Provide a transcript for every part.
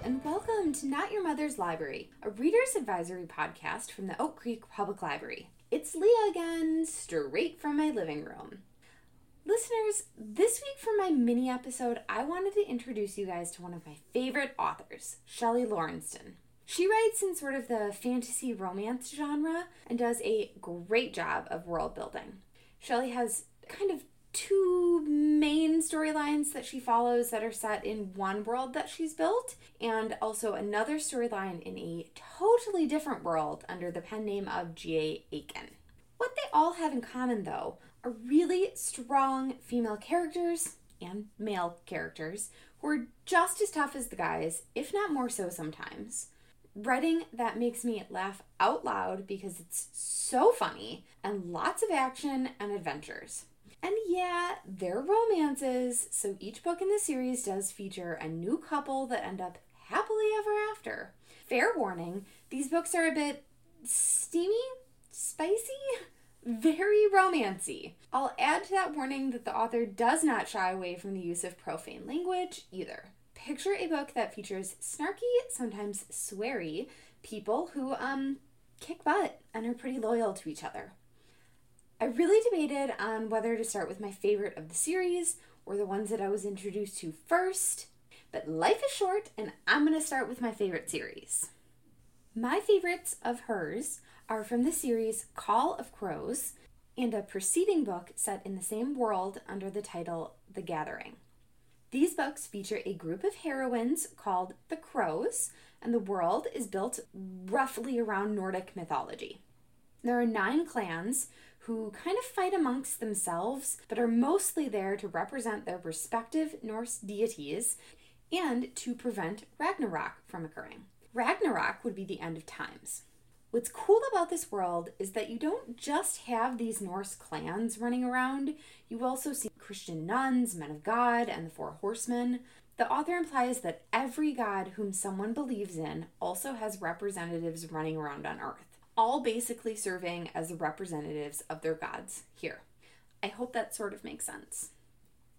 And welcome to Not Your Mother's Library, a reader's advisory podcast from the Oak Creek Public Library. It's Leah again, straight from my living room. Listeners, this week for my mini episode, I wanted to introduce you guys to one of my favorite authors, Shelly Laurenston. She writes in sort of the fantasy romance genre and does a great job of world building. Shelly has kind of two main storylines that she follows that are set in one world that she's built, and also another storyline in a totally different world under the pen name of G.A. Aiken. What they all have in common, though, are really strong female characters and male characters who are just as tough as the guys, if not more so sometimes. Writing that makes me laugh out loud because it's so funny and lots of action and adventures. And yeah, they're romances, so each book in the series does feature a new couple that end up happily ever after. Fair warning, these books are a bit steamy, spicy, very romancy. I'll add to that warning that the author does not shy away from the use of profane language either. Picture a book that features snarky, sometimes sweary people who um kick butt and are pretty loyal to each other. I really debated on whether to start with my favorite of the series or the ones that I was introduced to first, but life is short and I'm going to start with my favorite series. My favorites of hers are from the series Call of Crows and a preceding book set in the same world under the title The Gathering. These books feature a group of heroines called the Crows, and the world is built roughly around Nordic mythology. There are nine clans who kind of fight amongst themselves, but are mostly there to represent their respective Norse deities and to prevent Ragnarok from occurring. Ragnarok would be the end of times. What's cool about this world is that you don't just have these Norse clans running around, you also see Christian nuns, men of God, and the four horsemen. The author implies that every god whom someone believes in also has representatives running around on Earth all basically serving as representatives of their gods here. I hope that sort of makes sense.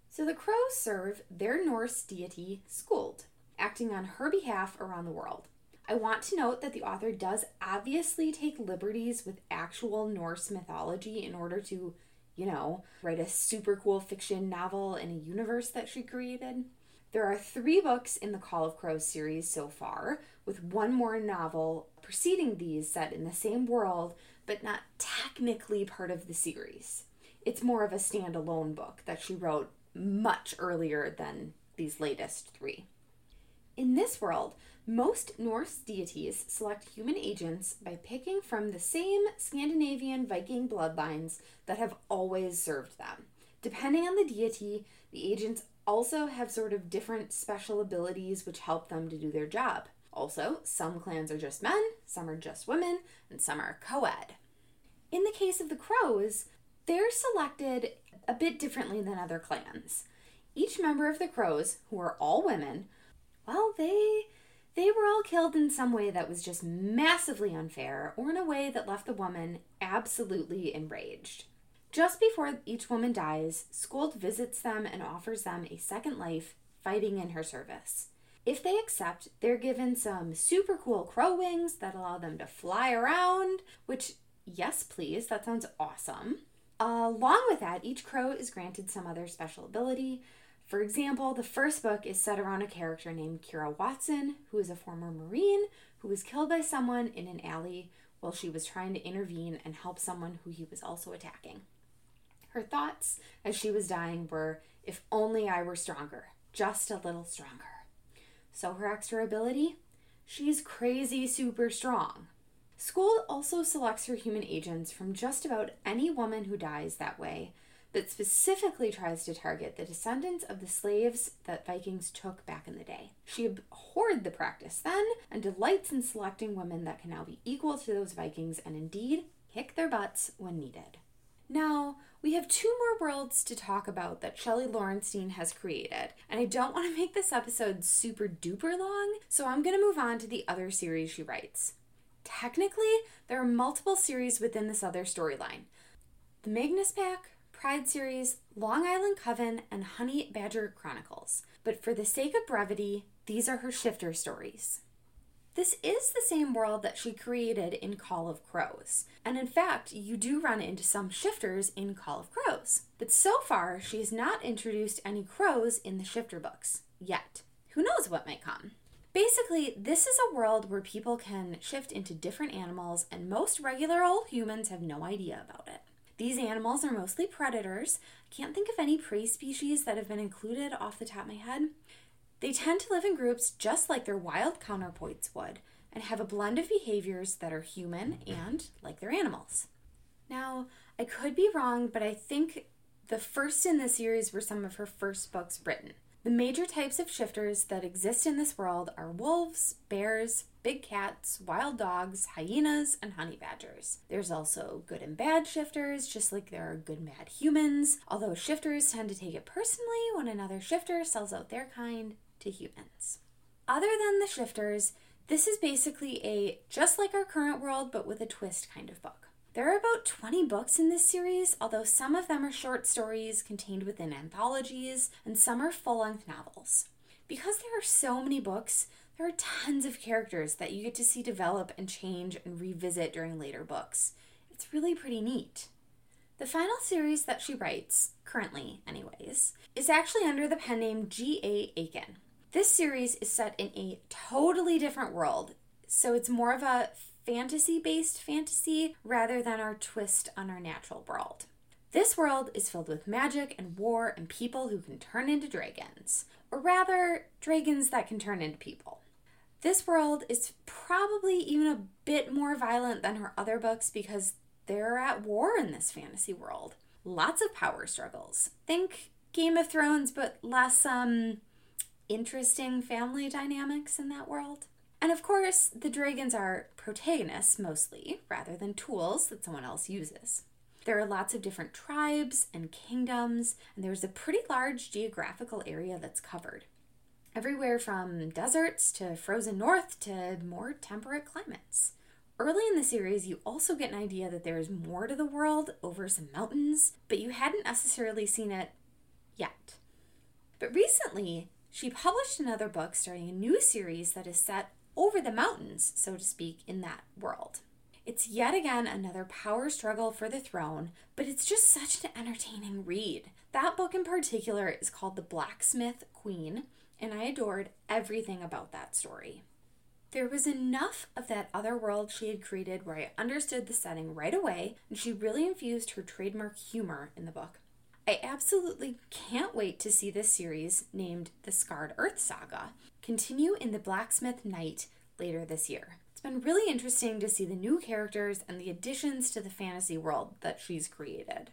So the crows serve their Norse deity Skuld, acting on her behalf around the world. I want to note that the author does obviously take liberties with actual Norse mythology in order to, you know, write a super cool fiction novel in a universe that she created. There are three books in the Call of Crows series so far, with one more novel preceding these set in the same world, but not technically part of the series. It's more of a standalone book that she wrote much earlier than these latest three. In this world, most Norse deities select human agents by picking from the same Scandinavian Viking bloodlines that have always served them. Depending on the deity, the agents also have sort of different special abilities which help them to do their job. Also, some clans are just men, some are just women, and some are co ed. In the case of the Crows, they're selected a bit differently than other clans. Each member of the Crows, who are all women, well, they they were all killed in some way that was just massively unfair or in a way that left the woman absolutely enraged. Just before each woman dies, Skuld visits them and offers them a second life, fighting in her service. If they accept, they're given some super cool crow wings that allow them to fly around, which, yes, please, that sounds awesome. along with that, each crow is granted some other special ability. For example, the first book is set around a character named Kera Watson, who is a former Marine who was killed by someone in an alley while she was trying to intervene and help someone who he was also attacking. Her thoughts as she was dying were, if only I were stronger, just a little stronger. So her extra ability? She's crazy super strong. Skuld also selects her human agents from just about any woman who dies that way, but specifically tries to target the descendants of the slaves that Vikings took back in the day. She abhorred the practice then and delights in selecting women that can now be equal to those Vikings and indeed kick their butts when needed. Now, we have two more worlds to talk about that Shelly Laurenston has created, and I don't want to make this episode super duper long, so I'm going to move on to the other series she writes. Technically, there are multiple series within this other storyline the Magnus Pack, Pride series, Long Island Coven, and Honey Badger Chronicles. But for the sake of brevity, These are her shifter stories. This is the same world that she created in Call of Crows. And in fact, you do run into some shifters in Call of Crows. But so far, she has not introduced any crows in the shifter books yet. Who knows what might come? Basically, this is a world where people can shift into different animals, and most regular old humans have no idea about it. These animals are mostly predators. I can't think of any prey species that have been included off the top of my head. They tend to live in groups just like their wild counterparts would and have a blend of behaviors that are human and like their animals. Now, I could be wrong, but I think the first in the series were some of her first books written. The major types of shifters that exist in this world are wolves, bears, big cats, wild dogs, hyenas, and honey badgers. There's also good and bad shifters, just like there are good and bad humans, although shifters tend to take it personally when another shifter sells out their kind to humans. Other than the shifters, this is basically a just like our current world but with a twist kind of book. There are about 20 books in this series, although some of them are short stories contained within anthologies, and some are full length novels. Because there are so many books, there are tons of characters that you get to see develop and change and revisit during later books. It's really pretty neat. The final series that she writes, currently, anyways, is actually under the pen name G.A. Aiken. This series is set in a totally different world, so it's more of a fantasy based fantasy rather than our twist on our natural world. This world is filled with magic and war and people who can turn into dragons, or rather, dragons that can turn into people. This world is probably even a bit more violent than her other books because they're at war in this fantasy world. Lots of power struggles. Think Game of Thrones, but less um interesting family dynamics in that world. And of course, the dragons are protagonists mostly, rather than tools that someone else uses. There are lots of different tribes and kingdoms, and there's a pretty large geographical area that's covered. Everywhere from deserts to frozen north to more temperate climates. Early in the series, you also get an idea that there is more to the world over some mountains, but you hadn't necessarily seen it yet. But recently, she published another book starting a new series that is set over the mountains, so to speak, in that world. It's yet again another power struggle for the throne, but it's just such an entertaining read. That book in particular is called The Blacksmith Queen, and I adored everything about that story. There was enough of that other world she had created where I understood the setting right away, and she really infused her trademark humor in the book. I absolutely can't wait to see this series, named The Scarred Earth Saga, continue in The Blacksmith Knight later this year. It's been really interesting to see the new characters and the additions to the fantasy world that she's created.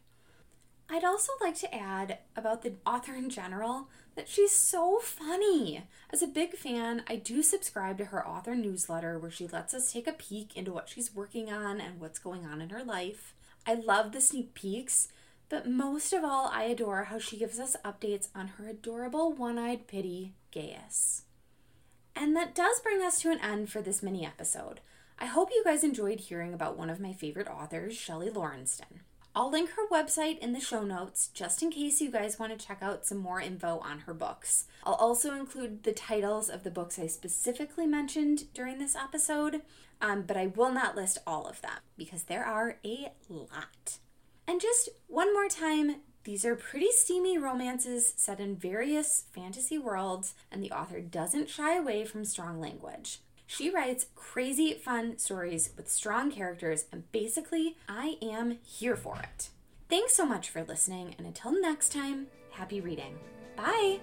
I'd also like to add about the author in general that she's so funny. As a big fan, I do subscribe to her author newsletter where she lets us take a peek into what she's working on and what's going on in her life. I love the sneak peeks but most of all, I adore how she gives us updates on her adorable one eyed pitty, Gaius. And that does bring us to an end for this mini episode. I hope you guys enjoyed hearing about one of my favorite authors, Shelly Laurenston. I'll link her website in the show notes just in case you guys want to check out some more info on her books. I'll also include the titles of the books I specifically mentioned during this episode, um, but I will not list all of them because there are a lot. One more time, these are pretty steamy romances set in various fantasy worlds, and the author doesn't shy away from strong language. She writes crazy fun stories with strong characters, and basically, I am here for it. Thanks so much for listening, and until next time, happy reading. Bye!